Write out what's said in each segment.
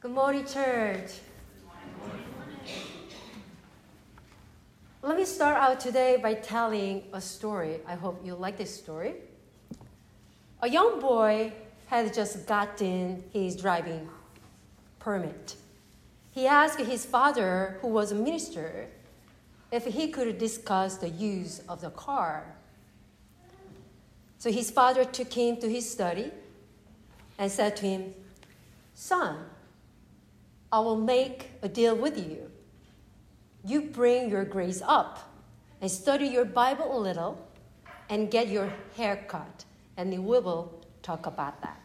Good morning, church. Let me start out today by telling a story. I hope you like this story. A young boy had just gotten his driving permit. He asked his father, who was a minister, if he could discuss the use of the car. So his father took him to his study and said to him, Son, I will make a deal with you. You bring your grades up and study your Bible a little and get your hair cut, and we will talk about that.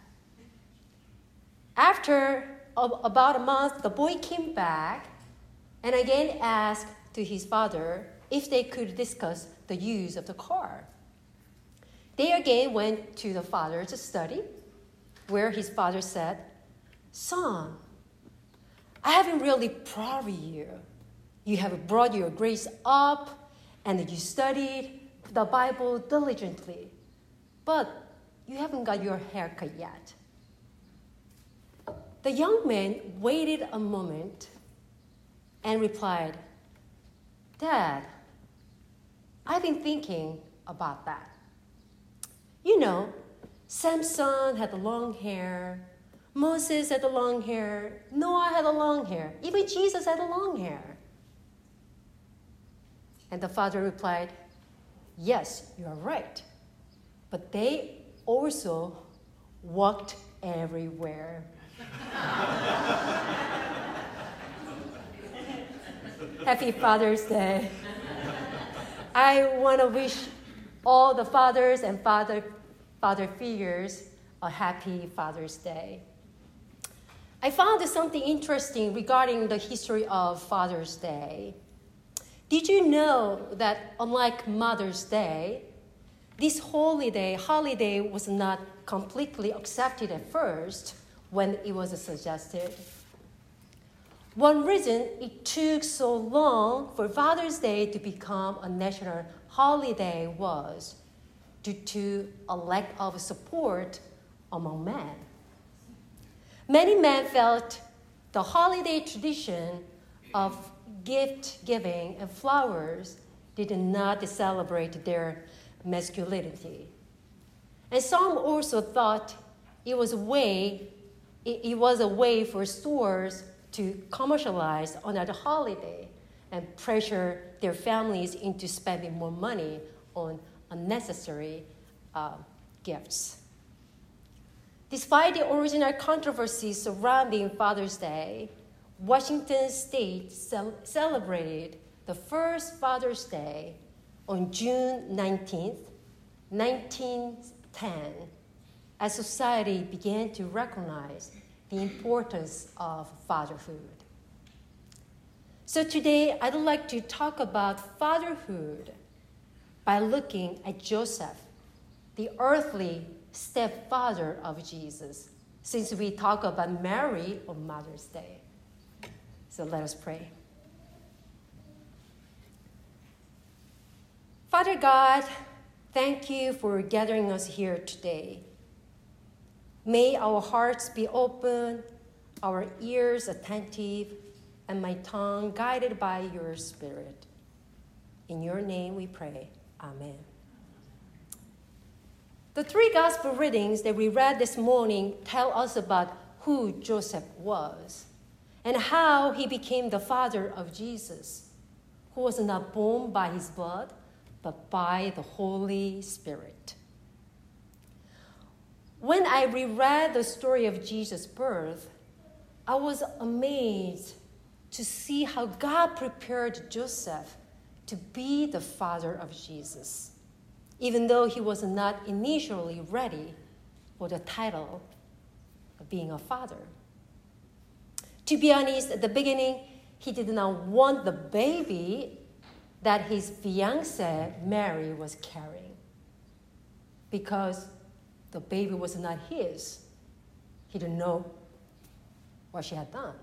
After about a month, the boy came back and again asked to his father if they could discuss the use of the car. They again went to the father's study, where his father said, Son, I haven't really proud of you. You have brought your grades up and you studied the Bible diligently, but you haven't got your haircut yet. The young man waited a moment and replied, Dad, I've been thinking about that. You know, Samson had the long hair, Moses had long hair, Noah had a long hair, even Jesus had a long hair. And the father replied, Yes, you are right. But they also walked everywhere. Happy Father's Day. I want to wish all the fathers and father, father figures a happy Father's Day. I found something interesting regarding the history of Father's Day. Did you know that unlike Mother's Day, this holiday, holiday was not completely accepted at first when it was suggested? One reason it took so long for Father's Day to become a national holiday was due to a lack of support among men. Many men felt the holiday tradition of gift giving and flowers did not celebrate their masculinity. And some also thought it was a way, it, was a way for stores to commercialize on that holiday and pressure their families into spending more money on unnecessary uh, gifts. Despite the original controversy surrounding Father's Day, Washington state cel- celebrated the first Father's Day on June 19, 1910, as society began to recognize the importance of fatherhood. So today, I'd like to talk about fatherhood by looking at Joseph, the earthly stepfather of Jesus, since we talk about Mary on Mother's Day. So let us pray. Father God, thank you for gathering us here today. May our hearts be open, our ears attentive, and my tongue guided by your Spirit. In your name we pray. Amen. The three gospel readings that we read this morning tell us about who Joseph was and how he became the father of Jesus, who was not born by his blood, but by the Holy Spirit. When I reread the story of Jesus' birth, I was amazed to see how God prepared Joseph to be the father of Jesus, even though he was not initially ready for the title of being a father. To be honest, at the beginning, he did not want the baby that his fiancee Mary was carrying because the baby was not his. He didn't know what she had done.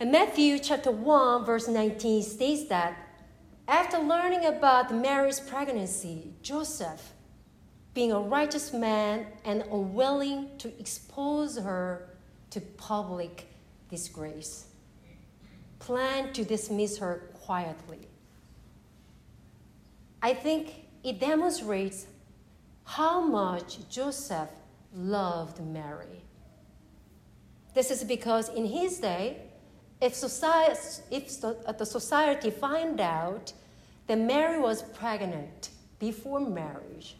And Matthew chapter 1, verse 19 states that after learning about Mary's pregnancy, Joseph, being a righteous man and unwilling to expose her to public disgrace, planned to dismiss her quietly. I think it demonstrates how much Joseph loved Mary. This is because in his day, if, society, if uh, the society find out that Mary was pregnant before marriage,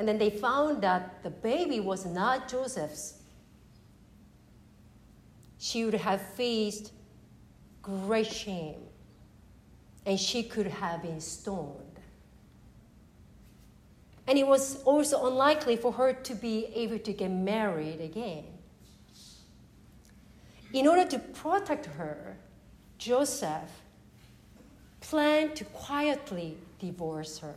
and then they found that the baby was not Joseph's, she would have faced great shame and she could have been stoned. And it was also unlikely for her to be able to get married again. In order to protect her, Joseph planned to quietly divorce her.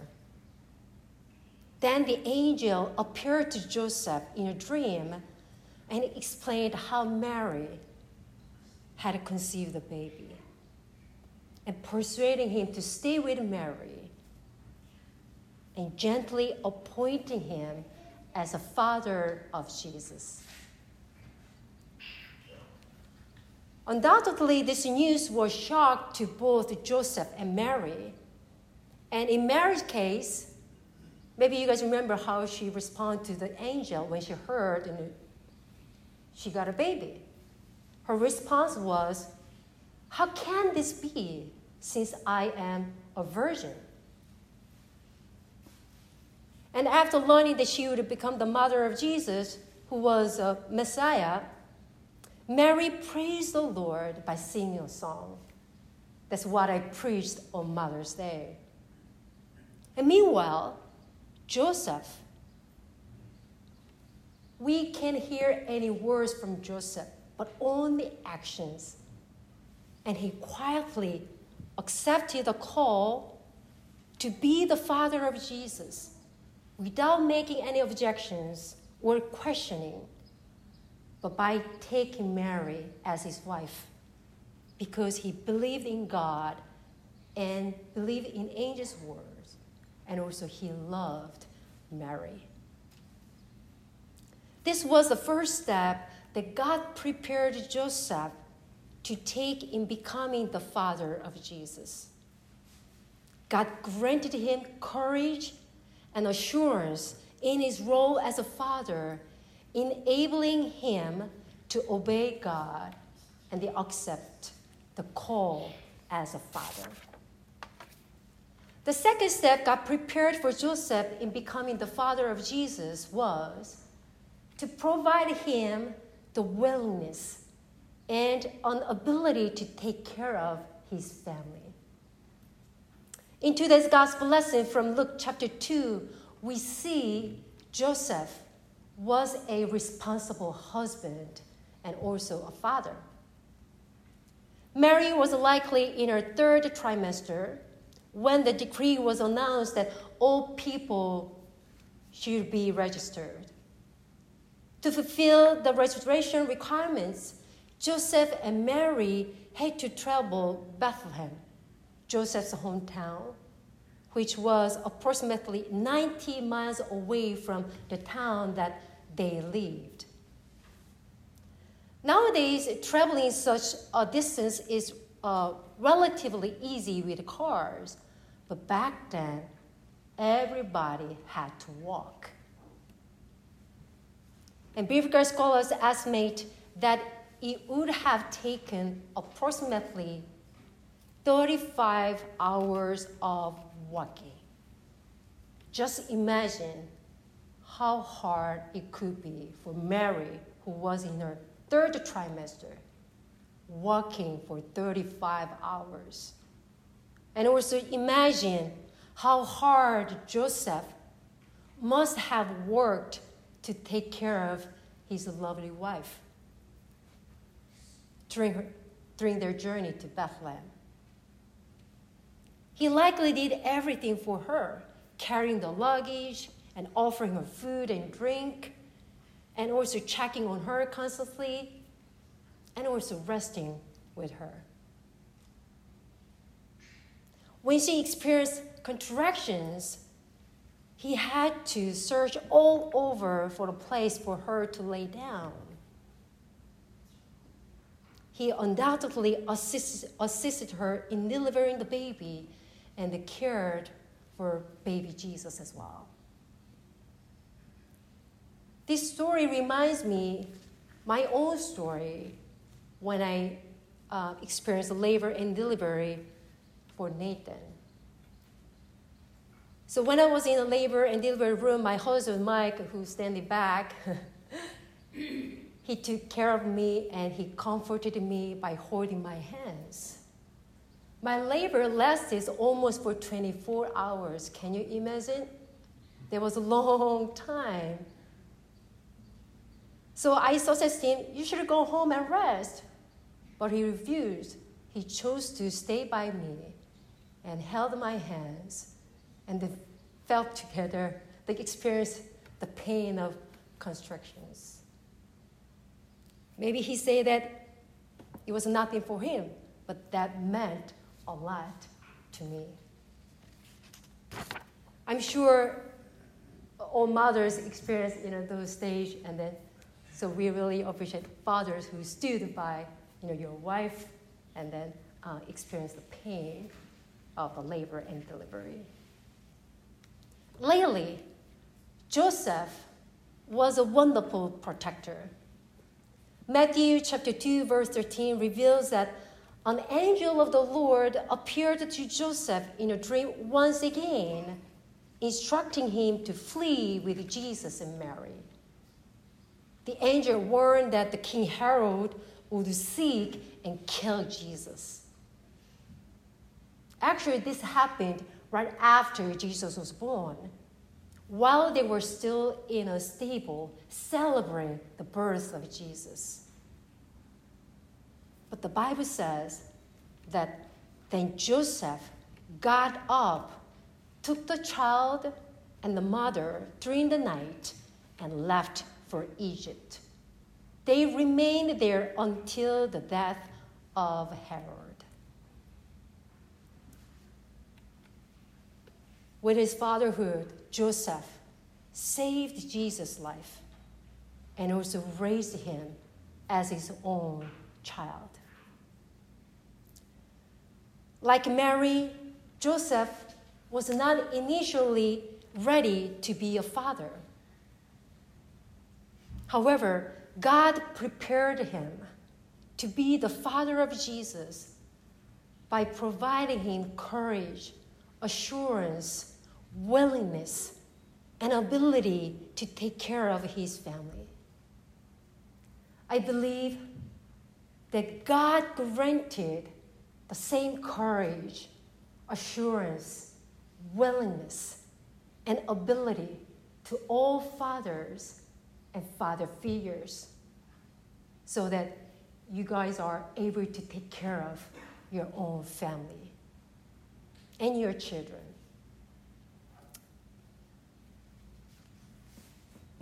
Then the angel appeared to Joseph in a dream and explained how Mary had conceived the baby and persuading him to stay with Mary and gently appointing him as a father of Jesus. Undoubtedly, this news was shock to both Joseph and Mary. And in Mary's case, maybe you guys remember how she responded to the angel when she heard and she got a baby. Her response was, How can this be since I am a virgin? And after learning that she would become the mother of Jesus, who was a Messiah, Mary praised the Lord by singing a song. That's what I preached on Mother's Day. And meanwhile, Joseph, we can't hear any words from Joseph but only actions. And he quietly accepted the call to be the father of Jesus without making any objections or questioning, but by taking Mary as his wife because he believed in God and believed in angels' words, and also he loved Mary. This was the first step that God prepared Joseph to take in becoming the father of Jesus. God granted him courage and assurance in his role as a father, enabling him to obey God and to accept the call as a father. The second step God prepared for Joseph in becoming the father of Jesus was to provide him the willingness and an ability to take care of his family. In today's gospel lesson from Luke chapter 2, we see Joseph was a responsible husband and also a father. Mary was likely in her third trimester when the decree was announced that all people should be registered. To fulfill the registration requirements, Joseph and Mary had to travel Bethlehem, Joseph's hometown, which was approximately 90 miles away from the town that they lived. Nowadays, traveling such a distance is uh, relatively easy with cars, but back then, everybody had to walk. And biblical scholars estimate that it would have taken approximately 35 hours of walking. Just imagine how hard it could be for Mary, who was in her third trimester, walking for 35 hours. And also imagine how hard Joseph must have worked to take care of his lovely wife during, her, during their journey to Bethlehem. He likely did everything for her, carrying the luggage and offering her food and drink, and also checking on her constantly, and also resting with her. When she experienced contractions, he had to search all over for a place for her to lay down. he undoubtedly assisted, assisted her in delivering the baby and the cared for baby Jesus as well. This story reminds me my own story when I uh, experienced labor and delivery for Nathan. So when I was in the labor and delivery room, my husband Mike, who's standing back, he took care of me and he comforted me by holding my hands. My labor lasted almost for 24 hours. Can you imagine? There was a long time. So I suggested him, you should go home and rest. But he refused. He chose to stay by me and held my hands and they felt together. They experienced the pain of constructions. Maybe he said that it was nothing for him, but that meant a lot to me. I'm sure all mothers experience you know those stage, and then so we really appreciate fathers who stood by you know your wife, and then uh, experience the pain of the labor and delivery. Lately, Joseph was a wonderful protector. Matthew chapter 2, verse 13 reveals that an angel of the Lord appeared to Joseph in a dream once again, instructing him to flee with Jesus and Mary. The angel warned that the King Herod would seek and kill Jesus. Actually, this happened right after Jesus was born while they were still in a stable celebrating the birth of Jesus. But the Bible says that then Joseph got up, took the child and the mother during the night, and left for Egypt. They remained there until the death of Herod. With his fatherhood, Joseph saved Jesus' life and also raised him as his own child. Like Mary, Joseph was not initially ready to be a father. However, God prepared him to be the father of Jesus by providing him courage, assurance, willingness and ability to take care of his family. I believe that God granted the same courage, assurance, willingness, and ability to all fathers and father figures so that you guys are able to take care of your own family and your children.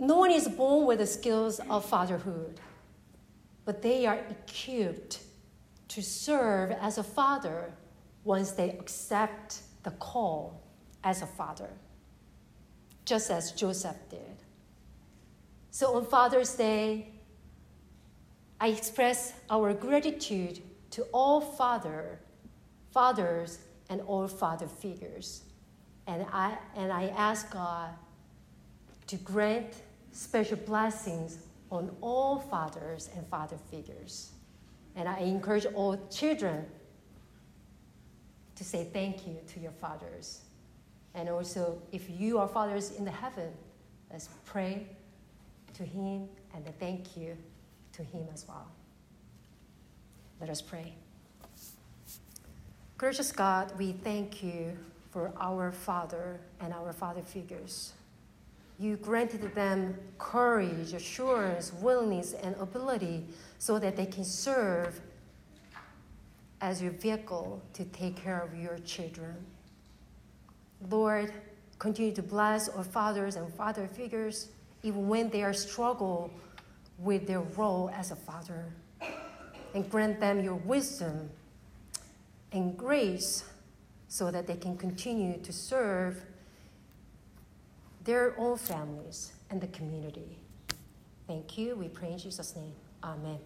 No one is born with the skills of fatherhood, but they are equipped to serve as a father once they accept the call as a father, just as Joseph did. So on Father's Day, I express our gratitude to all father, fathers and all father figures. And I, and I ask God to grant special blessings on all fathers and father figures. And I encourage all children to say thank you to your fathers. And also, if you are fathers in the heaven, let's pray to him and thank you to him as well. Let us pray. Gracious God, we thank you for our father and our father figures you granted them courage, assurance, willingness, and ability so that they can serve as your vehicle to take care of your children. Lord, continue to bless our fathers and father figures even when they are struggle with their role as a father. And grant them your wisdom and grace so that they can continue to serve their own families and the community. Thank you. We pray in Jesus' name. Amen.